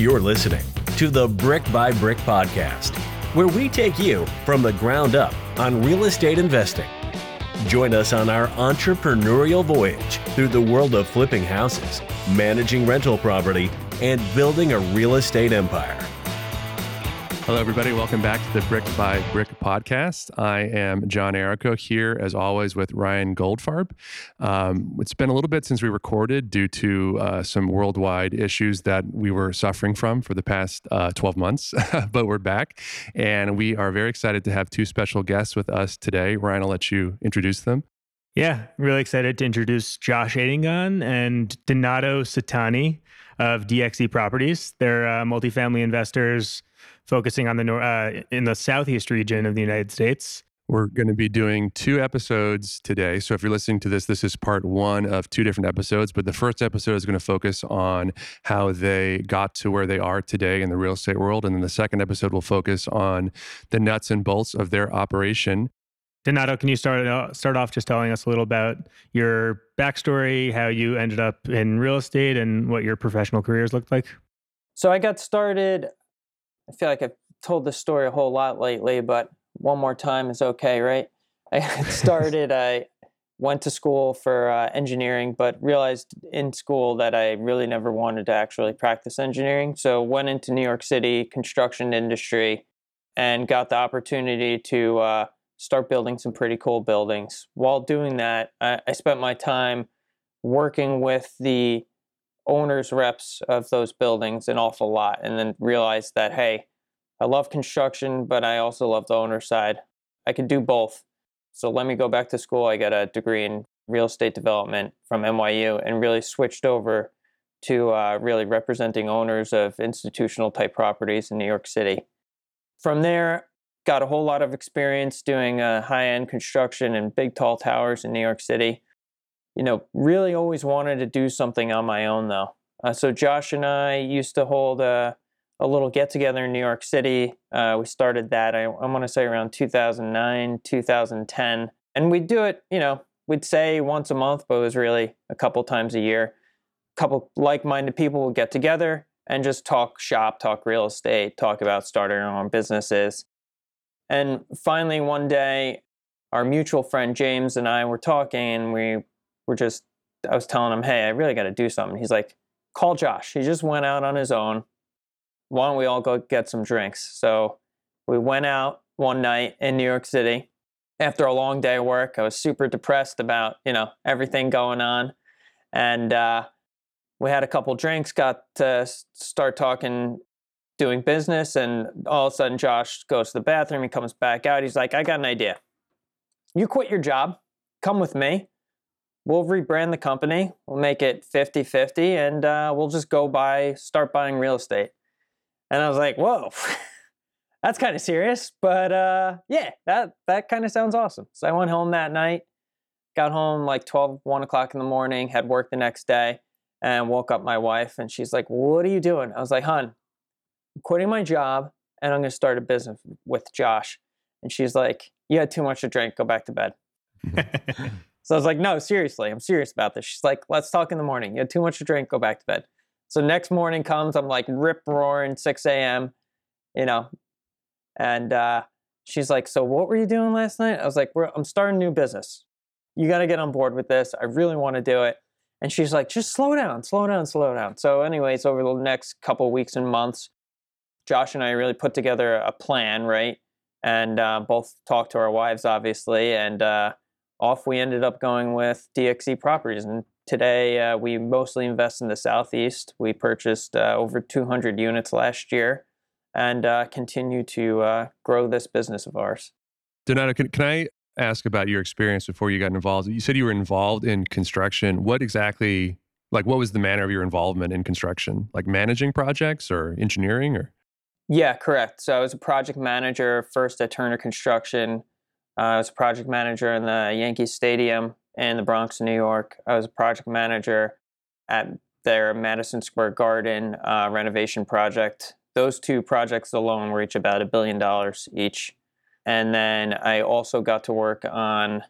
You're listening to the Brick by Brick podcast, where we take you from the ground up on real estate investing. Join us on our entrepreneurial voyage through the world of flipping houses, managing rental property, and building a real estate empire. Hello, everybody. Welcome back to the Brick by Brick podcast. I am John Errico here, as always, with Ryan Goldfarb. Um, it's been a little bit since we recorded due to uh, some worldwide issues that we were suffering from for the past uh, 12 months, but we're back. And we are very excited to have two special guests with us today. Ryan, I'll let you introduce them. Yeah, really excited to introduce Josh Adingon and Donato Settanni of DXE Properties. They're uh, multifamily investors focusing on the nor- uh, in the southeast region of the United States. We're going to be doing two episodes today. So if you're listening to this, this is part one of two different episodes. But the first episode is going to focus on how they got to where they are today in the real estate world. And then the second episode will focus on the nuts and bolts of their operation. Donato, can you start uh, start off just telling us a little about your backstory, how you ended up in real estate, and what your professional careers looked like? So I got started I feel like I've told this story a whole lot lately, but one more time is okay, right? I started, I went to school for uh, engineering, but realized in school that I really never wanted to actually practice engineering. So went into New York City construction industry and got the opportunity to uh, start building some pretty cool buildings. While doing that, I, I spent my time working with the owners reps of those buildings an awful lot and then realized that hey i love construction but i also love the owner side. I could do both. So let me go back to school. I got a degree in real estate development from nyu and really switched over to uh, really representing owners of institutional type properties in new york city. From there got a whole lot of experience doing uh, high-end construction and big tall towers in new york city you know, really always wanted to do something on my own though. Uh, so Josh and I used to hold a, a little get together in New York City. Uh, we started that, I, I want to say around 2009, 2010. And we'd do it, you know, we'd say once a month, but it was really a couple times a year. A couple like minded people would get together and just talk shop, talk real estate, talk about starting our own businesses. And finally, one day, our mutual friend James and I were talking, and we were just, I was telling him, hey, I really got to do something. He's like, call Josh. He just went out on his own. Why don't we all go get some drinks? So we went out one night in New York City. After a long day of work, I was super depressed about, you know, everything going on. And uh, we had a couple drinks, got to start talking, doing business. And all of a sudden, Josh goes to the bathroom. He comes back out. He's like, I got an idea. You quit your job, come with me we'll rebrand the company. We'll make it 50 50 and uh, we'll just go buy, start buying real estate. And I was like, whoa, that's kind of serious. But uh, yeah, that, that kind of sounds awesome. So I went home that night, got home like 12, 1 o'clock in the morning, had work the next day, and woke up my wife. And she's like, what are you doing? I was like, hun, I'm quitting my job and I'm going to start a business with Josh. And she's like, you had too much to drink, go back to bed. So I was like, no, seriously, I'm serious about this. She's like, let's talk in the morning. You had too much to drink, go back to bed. So next morning comes, I'm like rip roaring, 6 a.m., you know, and uh, she's like, so what were you doing last night? I was like, I'm starting a new business. You got to get on board with this. I really want to do it. And she's like, just slow down, slow down, slow down. So, anyways, over the next couple weeks and months, Josh and I really put together a plan, right? And uh, both talked to our wives, obviously, and uh, off we ended up going with DXE Properties. And today uh, we mostly invest in the Southeast. We purchased uh, over 200 units last year and uh, continue to uh, grow this business of ours. Donato, can, can I ask about your experience before you got involved? You said you were involved in construction. What exactly, like, what was the manner of your involvement in construction? Like managing projects or engineering or? Yeah, correct. So I was a project manager first at Turner Construction I was a project manager in the Yankee Stadium in the Bronx, New York. I was a project manager at their Madison Square Garden uh, renovation project. Those two projects alone were each about a billion dollars each. And then I also got to work on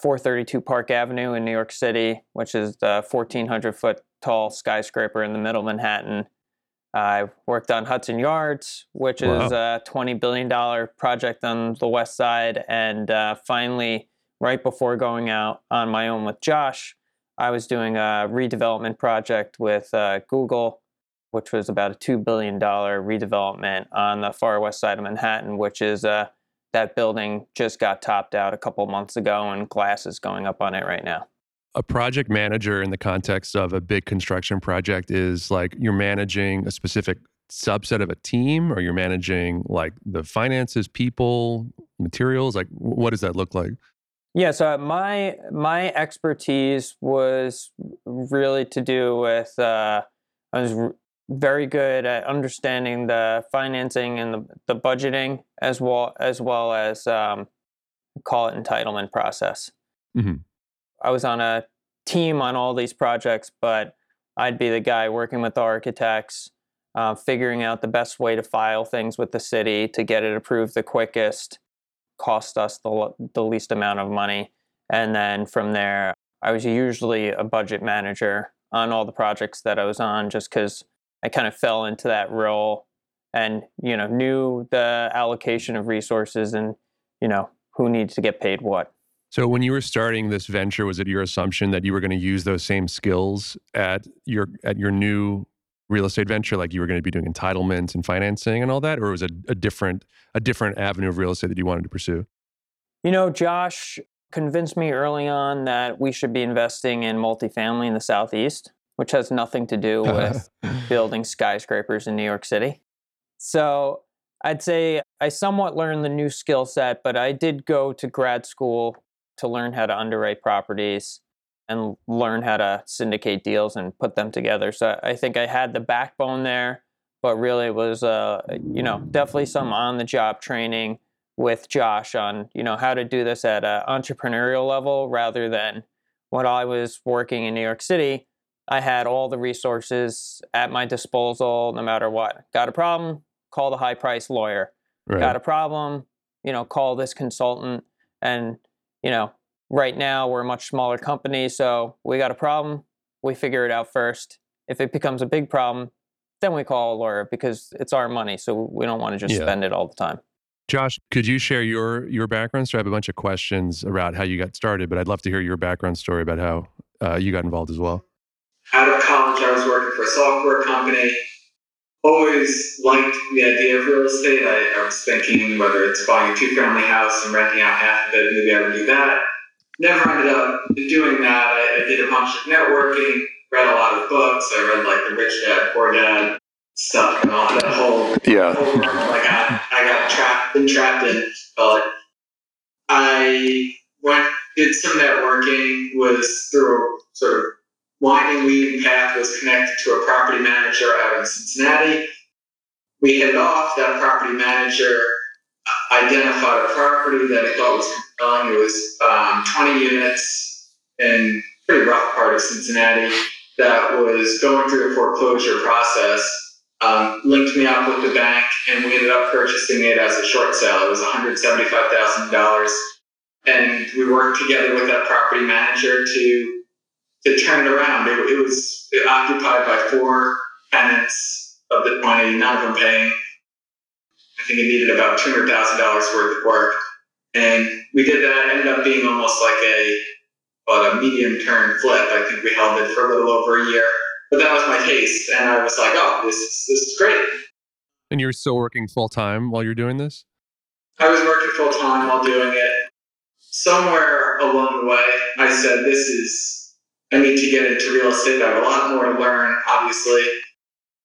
432 Park Avenue in New York City, which is the 1,400 foot tall skyscraper in the middle of Manhattan. I worked on Hudson Yards, which Wow. is a $20 billion project on the west side. And uh, finally, right before going out on my own with Josh, I was doing a redevelopment project with uh, Google, which was about a $2 billion redevelopment on the far west side of Manhattan, which is uh, that building just got topped out a couple months ago and glass is going up on it right now. A project manager in the context of a big construction project is like you're managing a specific subset of a team or you're managing like the finances people materials like what does that look like Yeah, so my my expertise was really to do with uh, I was r- very good at understanding the financing and the, the budgeting as well as well as um, call it entitlement process. Mhm. I was on a team on all these projects, but I'd be the guy working with the architects, uh, figuring out the best way to file things with the city to get it approved the quickest, cost us the, the least amount of money. And then from there, I was usually a budget manager on all the projects that I was on just because I kind of fell into that role and, you know, knew the allocation of resources and, you know, who needs to get paid what. So when you were starting this venture was it your assumption that you were going to use those same skills at your at your new real estate venture like you were going to be doing entitlements and financing and all that or was it a different a different avenue of real estate that you wanted to pursue You know, Josh convinced me early on that we should be investing in multifamily in the Southeast, which has nothing to do with building skyscrapers in New York City. So I'd say I somewhat learned the new skill set, but I did go to grad school to learn how to underwrite properties and learn how to syndicate deals and put them together. So I think I had the backbone there, but really it was, uh, you know, definitely some on the job training with Josh on, you know, how to do this at an entrepreneurial level rather than when I was working in New York City. I had all the resources at my disposal no matter what. Got a problem? Call the high price lawyer. right Got a problem? You know, call this consultant. And, you know, right now we're a much smaller company. So we got a problem. We figure it out first. If it becomes a big problem, then we call a lawyer because it's our money. So we don't want to just Yeah. spend it all the time. Josh, could you share your your background story? I have a bunch of questions about how you got started, but I'd love to hear your background story about how uh, you got involved as well. out of college, I was working for a software company. Always liked the idea of real estate. I, I was thinking whether it's buying a two family house and renting out half of it, maybe I would do that. Never ended up doing that. I, I did a bunch of networking, read a lot of books. I read like the Rich Dad Poor Dad stuff and all that whole Yeah. whole world I got I got trapped been trapped in. But I went did some networking, was through sort of winding weaving path, was connected to a property manager out in Cincinnati. We hit it off. That property manager uh, identified a property that he thought was compelling. It was um, 20 units in a pretty rough part of Cincinnati that was going through a foreclosure process um, linked me up with the bank, and we ended up purchasing it as a short sale. It was $175,000. And we worked together with that property manager to to turn it around. It, it was occupied by four tenants of the 20, none of them paying. I think it needed about $200,000 worth of work. And we did that, ended up being almost like a, about a medium term flip. I think we held it for a little over a year. But that was my taste, and I was like, "Oh, this is this is great." And you're still working full time while you're doing this? I was working full time while doing it. Somewhere along the way, I said, "This is I need to get into real estate. I have a lot more to learn, obviously."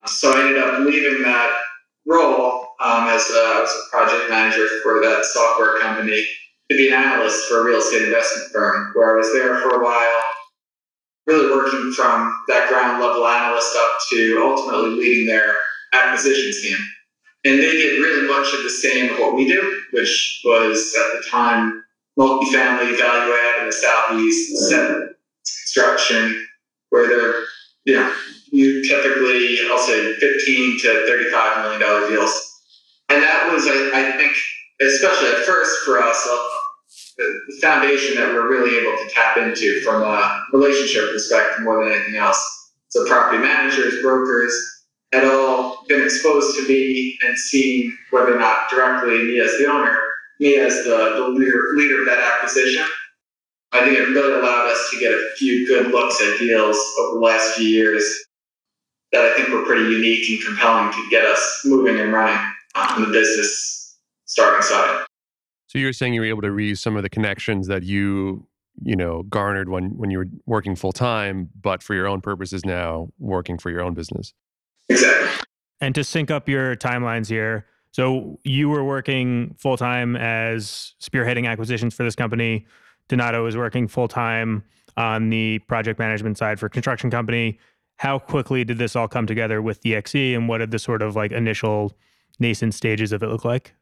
So I ended up leaving that role um, as, a, as a project manager for that software company to be an analyst for a real estate investment firm, where I was there for a while really working from that ground level analyst up to ultimately leading their acquisitions team. And they did really much of the same what we do, which was at the time multifamily value add in the southeast, set construction, where they're, you know, you typically, I'll say 15 to 35 million dollar deals. And that was, I, I think, especially at first for us, uh, the the foundation that we're really able to tap into from a relationship perspective more than anything else. So property managers, brokers, had all been exposed to me and seen whether or not directly me as the owner, me as the, the leader, leader of that acquisition. I think it really allowed us to get a few good looks at deals over the last few years that I think were pretty unique and compelling to get us moving and running on the business starting side. So you're saying you were able to reuse some of the connections that you, you know, garnered when when you were working full time, but for your own purposes now, working for your own business. Exactly. And to sync up your timelines here, so you were working full time as spearheading acquisitions for this company. Donato was working full time on the project management side for construction company. How quickly did this all come together with DXE, and what did the sort of like initial nascent stages of it look like?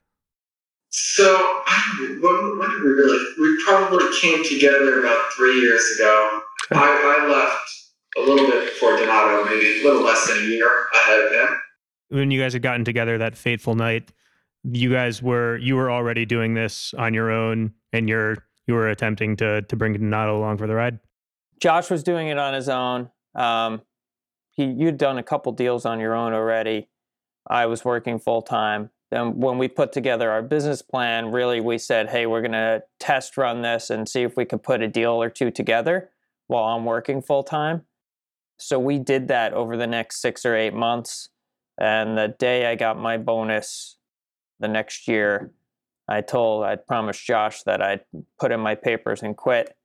So when, when did we really? We probably came together about three years ago. I, I left a little bit before Donato, maybe a little less than a year ahead of him. When you guys had gotten together that fateful night, you guys were you were already doing this on your own, and you're you were attempting to to bring Donato along for the ride. Josh was doing it on his own. Um, he you'd done a couple deals on your own already. I was working full time. Then when we put together our business plan, really we said, "Hey, we're going to test run this and see if we could put a deal or two together while I'm working full time." So we did that over the next 6 or 8 months. And the day I got my bonus the next year, I told I promised Josh that I'd put in my papers and quit.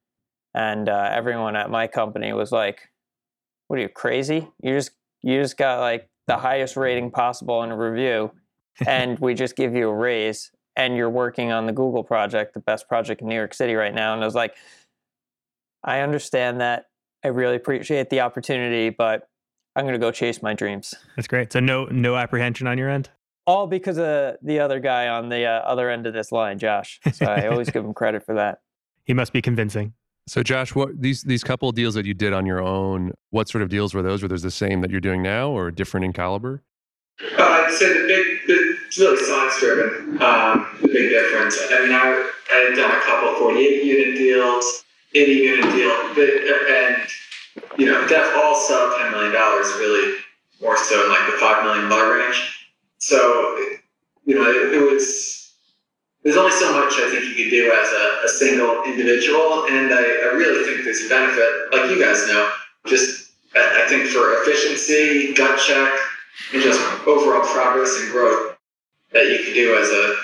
And uh, everyone at my company was like, "What are you crazy? You just you just got like the highest rating possible in a review, and we just give you a raise, and you're working on the Google project, the best project in New York City right now." And I was like, "I understand that. I really appreciate the opportunity, but I'm going to go chase my dreams." That's great. So no no apprehension on your end. All because of the other guy on the uh, other end of this line, Josh. So I always give him credit for that. He must be convincing. So Josh, what these these couple of deals that you did on your own, what sort of deals were those? Were those the same that you're doing now or different in caliber? Uh, I'd say the big, the, it's really science driven. Um, the big difference. I mean, I, I had done a couple 48 unit deals, 80 unit deal, but, and you know, def all sub 10 million dollars, really more so in like the five million dollar range. So, you know, it, it was. There's only so much I think you can do as a, a single individual, and I, I really think there's a benefit, like you guys know, just I, think for efficiency, gut check, and just overall progress and growth that you can do as a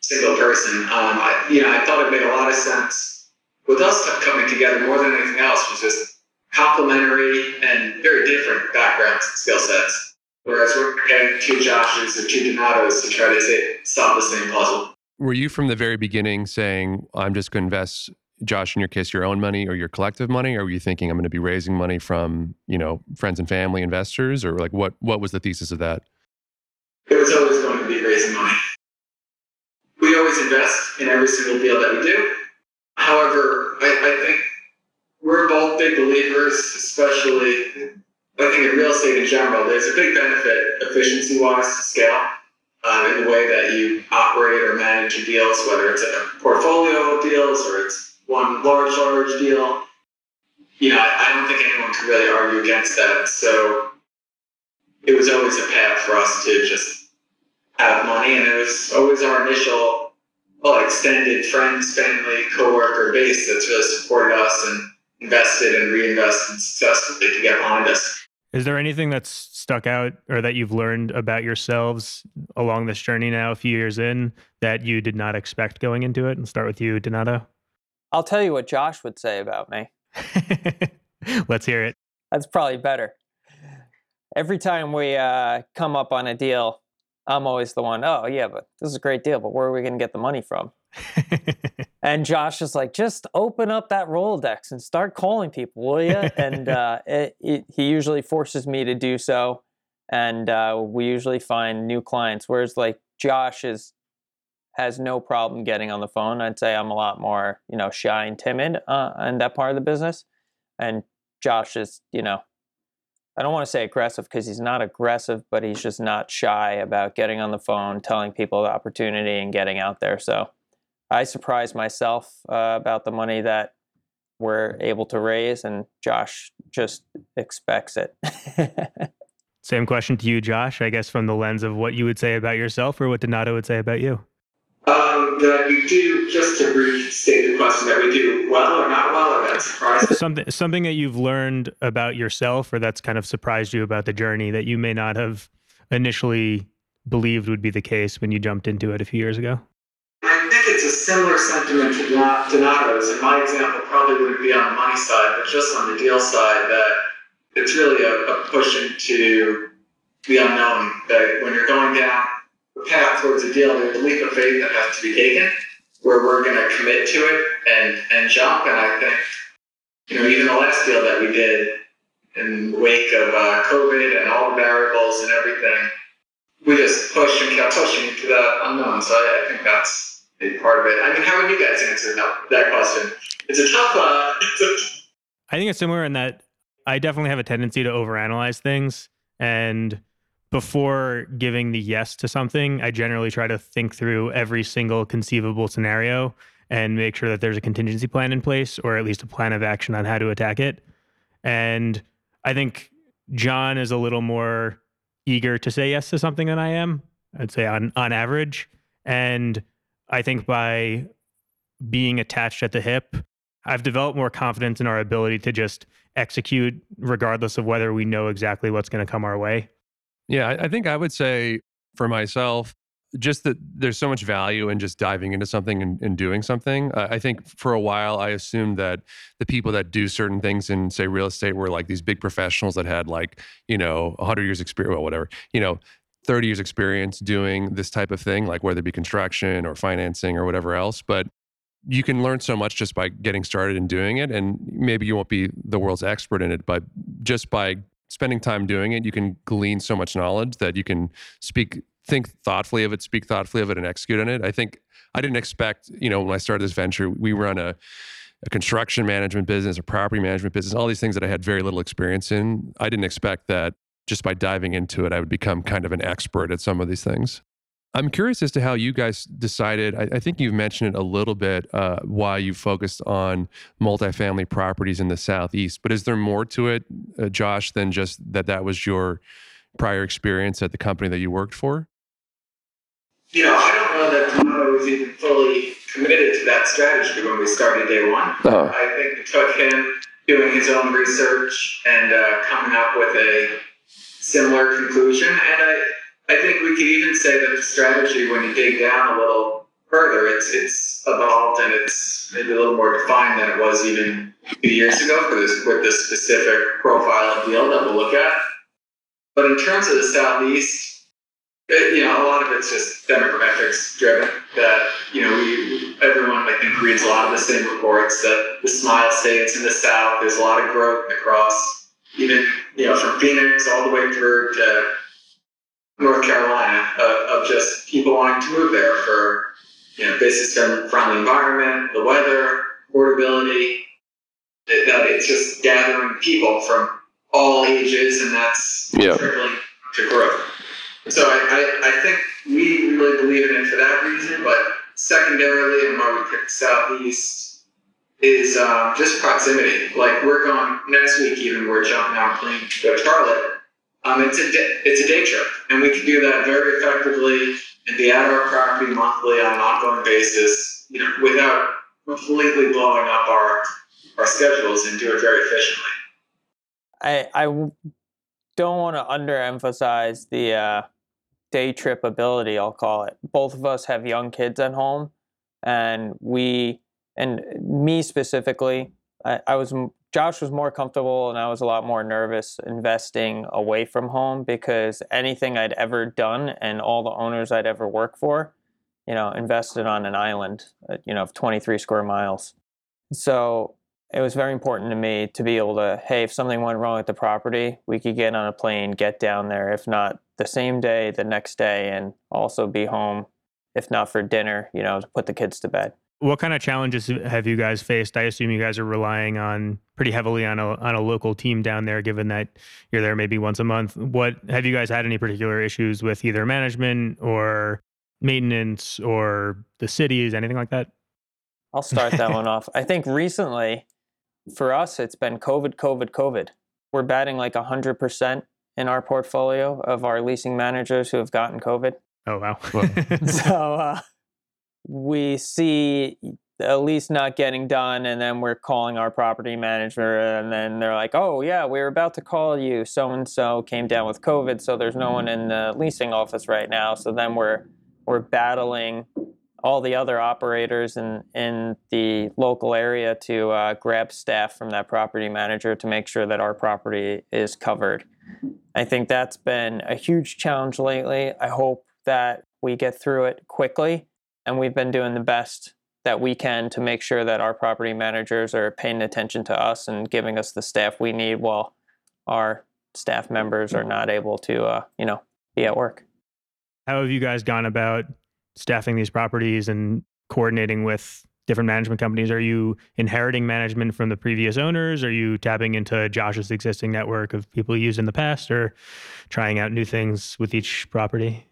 single person. Um, I, you know, I thought it made a lot of sense. With us coming together more than anything else was just complementary and very different backgrounds and skill sets. Whereas we're getting two Joshes or two Donatos to try to say, solve the same puzzle. Were you from the very beginning saying, I'm just going to invest, Josh, in your case, your own money or your collective money? Or were you thinking I'm going to be raising money from, you know, friends and family investors? Or like what, what was the thesis of that? It was always going to be raising money. We always invest in every single deal that we do. However, I, I think we're both big believers, especially I think in real estate in general, there's a big benefit efficiency wise to scale uh, in the way that you operate or manage your deals, whether it's a portfolio of deals or it's one large, large deal. You know, I, I don't think anyone could really argue against that. So it was always a path for us to just have money, and it was always our initial, well, extended friends, family, coworker base that's really supported us and invested and reinvested successfully to get behind us. Is there anything that's stuck out or that you've learned about yourselves along this journey now, a few years in, that you did not expect going into it? And start with you, Donato. I'll tell you what Josh would say about me. Let's hear it. That's probably better. Every time we uh, come up on a deal, I'm always the one, oh, yeah, but this is a great deal, but where are we going to get the money from? and Josh is like, just open up that Rolodex and start calling people, will you? and uh, it, it, he usually forces me to do so. And uh, we usually find new clients. Whereas, like, Josh is has no problem getting on the phone. I'd say I'm a lot more, you know, shy and timid uh, in that part of the business. And Josh is, you know, I don't want to say aggressive because he's not aggressive, but he's just not shy about getting on the phone, telling people the opportunity, and getting out there. So I surprised myself uh, about the money that we're able to raise, and Josh just expects it. Same question to you, Josh. I guess from the lens of what you would say about yourself or what Donato would say about you. Um, that we do, just to restate the question, that we do well or not well, or that's surprising. Something something that you've learned about yourself or that's kind of surprised you about the journey that you may not have initially believed would be the case when you jumped into it a few years ago. Similar sentiment to Don- Donato's, and my example probably wouldn't be on the money side, but just on the deal side, that it's really a, a push into the unknown. That when you're going down the path towards a deal, there's a leap of faith that has to be taken, where we're going to commit to it and and jump. And I think, you know, even the last deal that we did in the wake of uh, COVID and all the variables and everything, we just pushed and kept pushing into that unknown. So I, I think that's big part of it. I mean, how would you guys answer that, question? It's a tough. Uh, it's a, I think it's similar in that I definitely have a tendency to overanalyze things. And before giving the yes to something, I generally try to think through every single conceivable scenario and make sure that there's a contingency plan in place or at least a plan of action on how to attack it. And I think John is a little more eager to say yes to something than I am. I'd say on on average. And I think by being attached at the hip, I've developed more confidence in our ability to just execute regardless of whether we know exactly what's going to come our way. Yeah, I, think I would say for myself, just that there's so much value in just diving into something and, and doing something. Uh, I think for a while I assumed that the people that do certain things in say real estate were like these big professionals that had like you know 100 years experience, well, whatever, you know. 30 years experience doing this type of thing, like whether it be construction or financing or whatever else. But you can learn so much just by getting started and doing it. And maybe you won't be the world's expert in it, but just by spending time doing it, you can glean so much knowledge that you can speak, think thoughtfully of it, speak thoughtfully of it, and execute on it. I think I didn't expect, you know, when I started this venture, we run a, a construction management business, a property management business, all these things that I had very little experience in. I didn't expect that just by diving into it, I would become kind of an expert at some of these things. I'm curious as to how you guys decided. I, I think you've mentioned it a little bit uh, why you focused on multifamily properties in the southeast. But is there more to it, uh, Josh, than just that that was your prior experience at the company that you worked for? you know, I don't know that Donato was even fully committed to that strategy when we started day one. Uh-huh. I think it took him doing his own research and uh, coming up with a similar conclusion. And I, I think we could even say that the strategy, when you dig down a little further, it's it's evolved and it's maybe a little more defined than it was even a few years ago for this with this specific profile of deal that we'll look at. But in terms of the southeast, it, you know, a lot of it's just demographics driven. That you know, we everyone I think reads a lot of the same reports that the Smile States in the South, there's a lot of growth across, even you know, from Phoenix all the way through to North Carolina, uh, of just people wanting to move there for you know, business friendly environment, the weather, affordability. That that it's just gathering people from all ages, and that's Yeah. trickling to growth. So I, I, I think we really believe in it for that reason, but secondarily, and why we picked Southeast is um, just proximity. Like we're going next week, even we're jumping out plane to go to Charlotte. Um, it's a day, it's a day trip, and we can do that very effectively and be at our property monthly on an ongoing basis, you know, without completely blowing up our our schedules and do it very efficiently. I I don't want to underemphasize the uh, day trip ability. I'll call it. Both of us have young kids at home, and we and me specifically, I, I was Josh was more comfortable, and I was a lot more nervous investing away from home because anything I'd ever done and all the owners I'd ever worked for, you know, invested on an island, uh, you know, of 23 square miles. So it was very important to me to be able to hey if something went wrong with the property we could get on a plane get down there if not the same day the next day and also be home if not for dinner you know to put the kids to bed What kind of challenges have you guys faced? I assume you guys are relying on pretty heavily on a on a local team down there, given that you're there maybe once a month. What have you guys had any particular issues with either management or maintenance or the cities, anything like that? i'll start that one off i think recently for us it's been covid covid covid we're batting like 100% in our portfolio of our leasing managers who have gotten COVID. Oh wow. so uh, we see at least not getting done, and then we're calling our property manager, and then they're like, "Oh yeah, we were about to call you. So and so came down with COVID, so there's no one in the leasing office right now." So then we're we're battling all the other operators in in the local area to uh, grab staff from that property manager to make sure that our property is covered. I think that's been a huge challenge lately. I hope that we get through it quickly, and we've been doing the best that we can to make sure that our property managers are paying attention to us and giving us the staff we need while our staff members are not able to, uh, you know, be at work. How have you guys gone about staffing these properties and coordinating with different management companies? Are you inheriting management from the previous owners? Are you tapping into Josh's existing network of people used in the past or trying out new things with each property?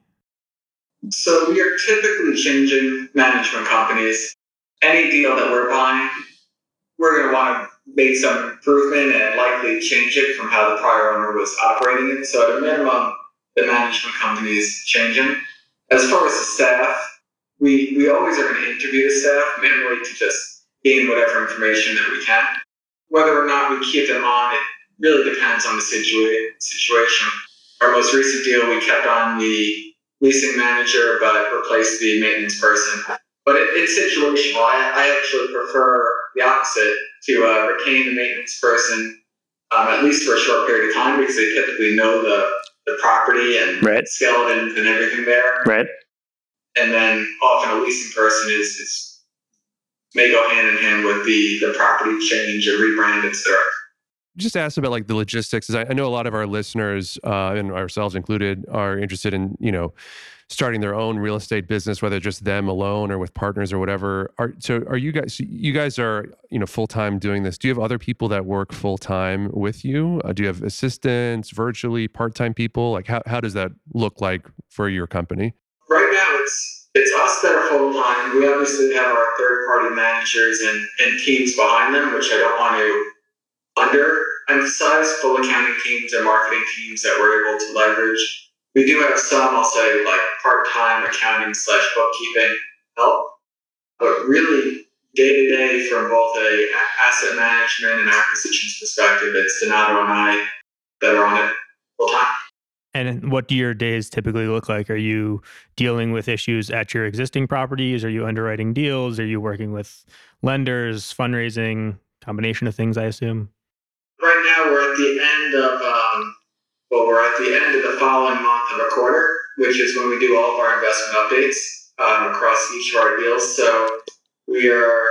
So we are typically changing management companies. Any deal that we're buying, we're going to want to make some improvement and likely change it from how the prior owner was operating it. So at a minimum, the management company is changing. As far as the staff, we, we always are going to interview the staff minimally to just gain whatever information that we can. Whether or not we keep them on, it really depends on the situa- situation. Our most recent deal, we kept on the leasing manager, but replaced the maintenance person. But it, it's situational. I, I actually prefer the opposite to uh, retain the maintenance person um, at least for a short period of time because they typically know the the property and Right. skeletons and everything there. Right. And then often a leasing person is, is may go hand in hand with the, the property change or rebrand, etc. just ask about like the logistics. 'cause I, I know a lot of our listeners uh, and ourselves included are interested in you know starting their own real estate business, whether just them alone or with partners or whatever. Are so are you guys? You guys are you know full time doing this. Do you have other people that work full time with you? Uh, do you have assistants, virtually part time people? Like how how does that look like for your company? Right now, it's it's us that are full time. We obviously have our third party managers and, and teams behind them, which I don't want to under emphasize. Full accounting teams and marketing teams that we're able to leverage. We do have some, I'll say, like part time accounting slash bookkeeping help, but really day to day from both a- asset management and acquisitions perspective, it's Donato and I that are on it full time. And what do your days typically look like? Are you dealing with issues at your existing properties? Are you underwriting deals? Are you working with lenders, fundraising, combination of things, I assume? Right now we're at the end of um, well we're at the end of the following month of a quarter which is when we do all of our investment updates um, across each of our deals. So we are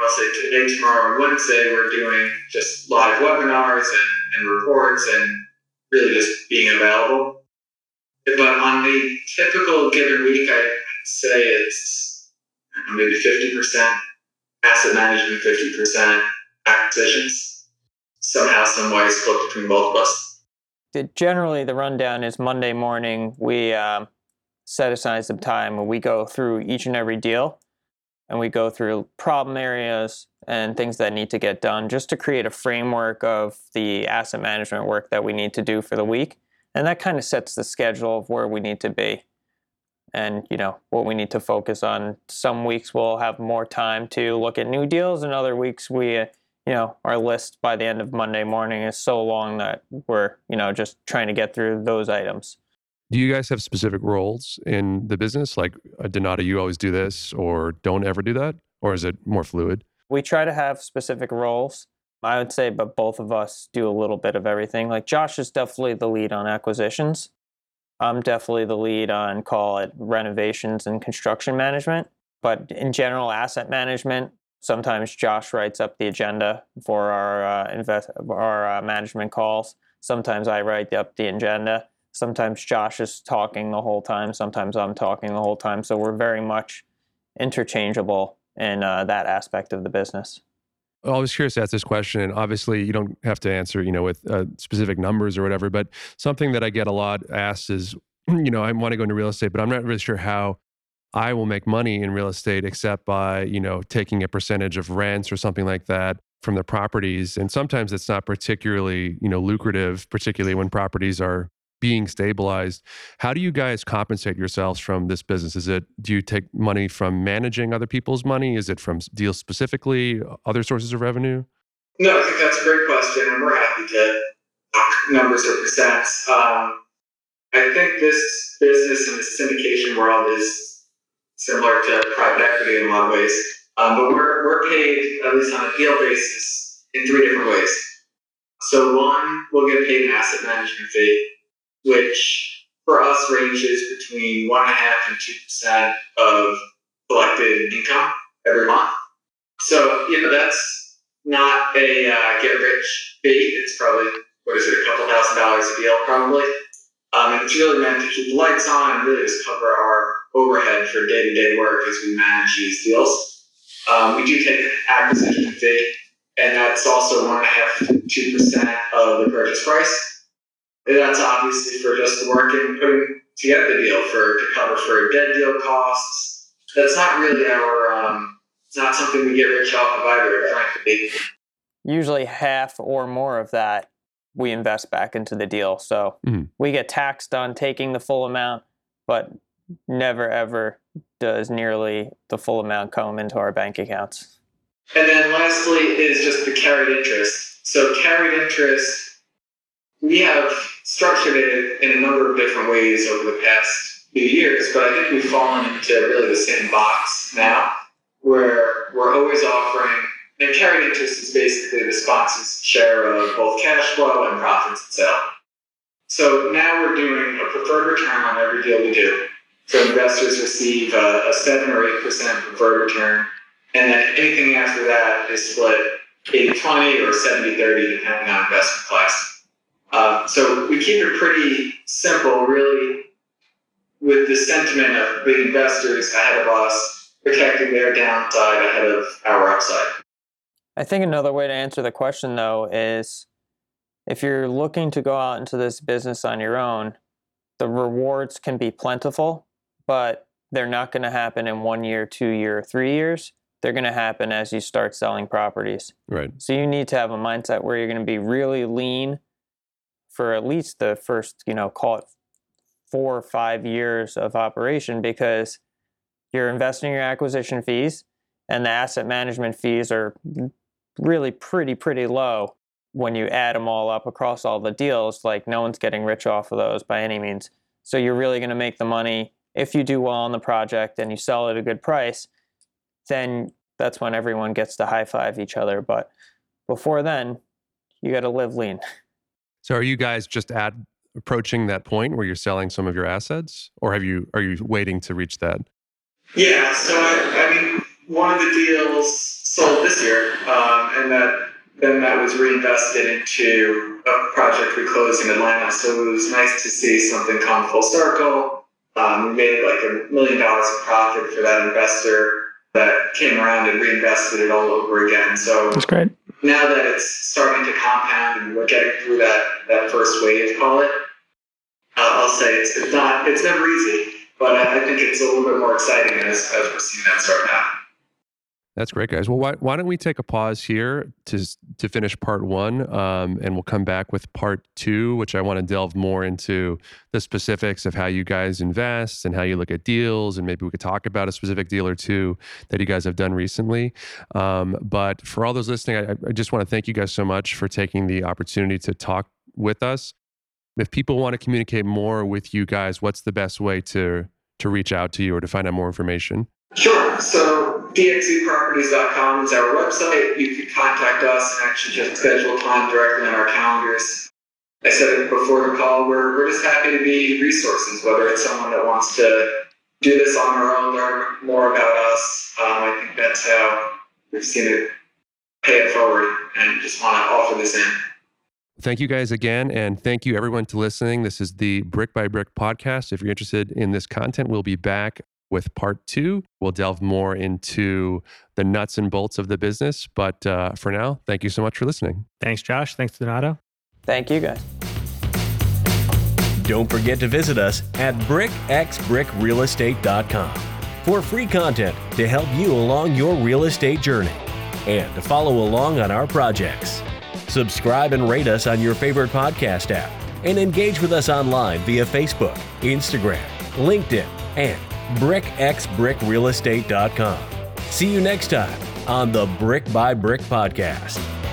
i'll say today tomorrow and wednesday we're doing just live webinars and, and reports and really just being available. But on the typical given week i'd say it's maybe 50% asset management 50% acquisitions some way split between both of us. Generally, the rundown is Monday morning. We um, set aside some time where we go through each and every deal, and we go through problem areas and things that need to get done, just to create a framework of the asset management work that we need to do for the week, and that kind of sets the schedule of where we need to be, and you know what we need to focus on. Some weeks we'll have more time to look at new deals, and other weeks we. You know, our list by the end of Monday morning is so long that we're, you know, just trying to get through those items. Do you guys have specific roles in the business? Like, uh, Donato, you always do this, or don't ever do that, or is it more fluid? We try to have specific roles. I would say, but both of us do a little bit of everything. Like Josh is definitely the lead on acquisitions. I'm definitely the lead on call it renovations and construction management. But in general, asset management, sometimes Josh writes up the agenda for our uh, invest our uh, management calls. Sometimes I write up the agenda. Sometimes Josh is talking the whole time. Sometimes I'm talking the whole time. So we're very much interchangeable in uh, that aspect of the business. I was curious to ask this question, and obviously you don't have to answer, you know, with uh, specific numbers or whatever. But something that I get a lot asked is, you know, I want to go into real estate, but I'm not really sure how I will make money in real estate except by, you know, taking a percentage of rents or something like that. from the properties. And sometimes it's not particularly you know lucrative particularly when properties are being stabilized. How do you guys compensate yourselves from this business? Is it do you take money from managing other people's money? Is it from deals specifically other sources of revenue? No i think that's a great question and we're happy to talk numbers or percents. Um, i think this business in the syndication world is similar to private equity in a lot of ways um, but we're, we're paid at least on a deal basis in three different ways so one we'll get paid an asset management fee which for us ranges between one and a half and two percent of collected income every month. So you know that's not a uh, get rich fee. It's probably what is it, a couple thousand dollars a deal, probably. Um, and it's really meant to keep the lights on and really just cover our overhead for day to day work as we manage these deals. Um, we do take an acquisition fee, and that's also one and a half to two percent of the purchase price. And that's obviously for just the working, putting together the deal for to cover for dead deal costs. That's not really our. Um, it's not something we get rich off of either, frankly. Usually, half or more of that we invest back into the deal. So mm-hmm. we get taxed on taking the full amount, but never ever does nearly the full amount come into our bank accounts. And then lastly is just the carried interest. So carried interest we have structured it in a number of different ways over the past few years, but I think we've fallen into really the same box now, where we're always offering, and carried interest is basically the sponsor's share of both cash flow and profits itself. So now we're doing a preferred return on every deal we do. So investors receive a, a 7 or 8% preferred return, and then anything after that is split 80 20 or 70 30, depending on investment class. Uh, so we keep it pretty simple, really, with the sentiment of big investors ahead of us protecting their downside ahead of our upside. I think another way to answer the question, though, is if you're looking to go out into this business on your own, the rewards can be plentiful, but they're not going to happen in one year, two year, three years. They're going to happen as you start selling properties. Right. So you need to have a mindset where you're going to be really lean for at least the first, you know, call it four or five years of operation because you're investing your acquisition fees and the asset management fees are really pretty, pretty low when you add them all up across all the deals. Like no one's getting rich off of those by any means. So you're really going to make the money if you do well on the project and you sell at a good price, then that's when everyone gets to high five each other. But before then, you got to live lean. So are you guys just at approaching that point where you're selling some of your assets, or have you are you waiting to reach that? Yeah. So I, I mean, one of the deals sold this year, um, and that then that was reinvested into a project we closed in Atlanta. So it was nice to see something come full circle. Um, we made like a million dollars of profit for that investor that came around and reinvested it all over again. So that's great now that it's starting to compound and we're getting through that, that first wave, call it, uh, I'll say it's, it's not it's never easy, but I, I think it's a little bit more exciting as, as we're seeing that start to happen. That's great, guys. Well, why, why don't we take a pause here to to finish part one, um, and we'll come back with part two, which I want to delve more into the specifics of how you guys invest and how you look at deals, and maybe we could talk about a specific deal or two that you guys have done recently. Um, but for all those listening, I, I just want to thank you guys so much for taking the opportunity to talk with us. If people want to communicate more with you guys, what's the best way to to reach out to you or to find out more information? Sure. So dxeproperties.com is our website. You can contact us and actually just schedule time directly on our calendars. I said it before the call, we're, we're just happy to be resources, whether it's someone that wants to do this on their own, learn more about us. Um, I think that's how we've seen it pay it forward and just want to offer this in. Thank you guys again. And thank you everyone to listening. This is the Brick by Brick podcast. If you're interested in this content, we'll be back with part two. We'll delve more into the nuts and bolts of the business. But uh, for now, thank you so much for listening. Thanks, Josh. Thanks, Donato. Thank you, guys. Don't forget to visit us at brickxbrickrealestate.com for free content to help you along your real estate journey and to follow along on our projects. Subscribe and rate us on your favorite podcast app and engage with us online via Facebook, Instagram, LinkedIn, and brickxbrickrealestate.com. See you next time on the Brick by Brick Podcast.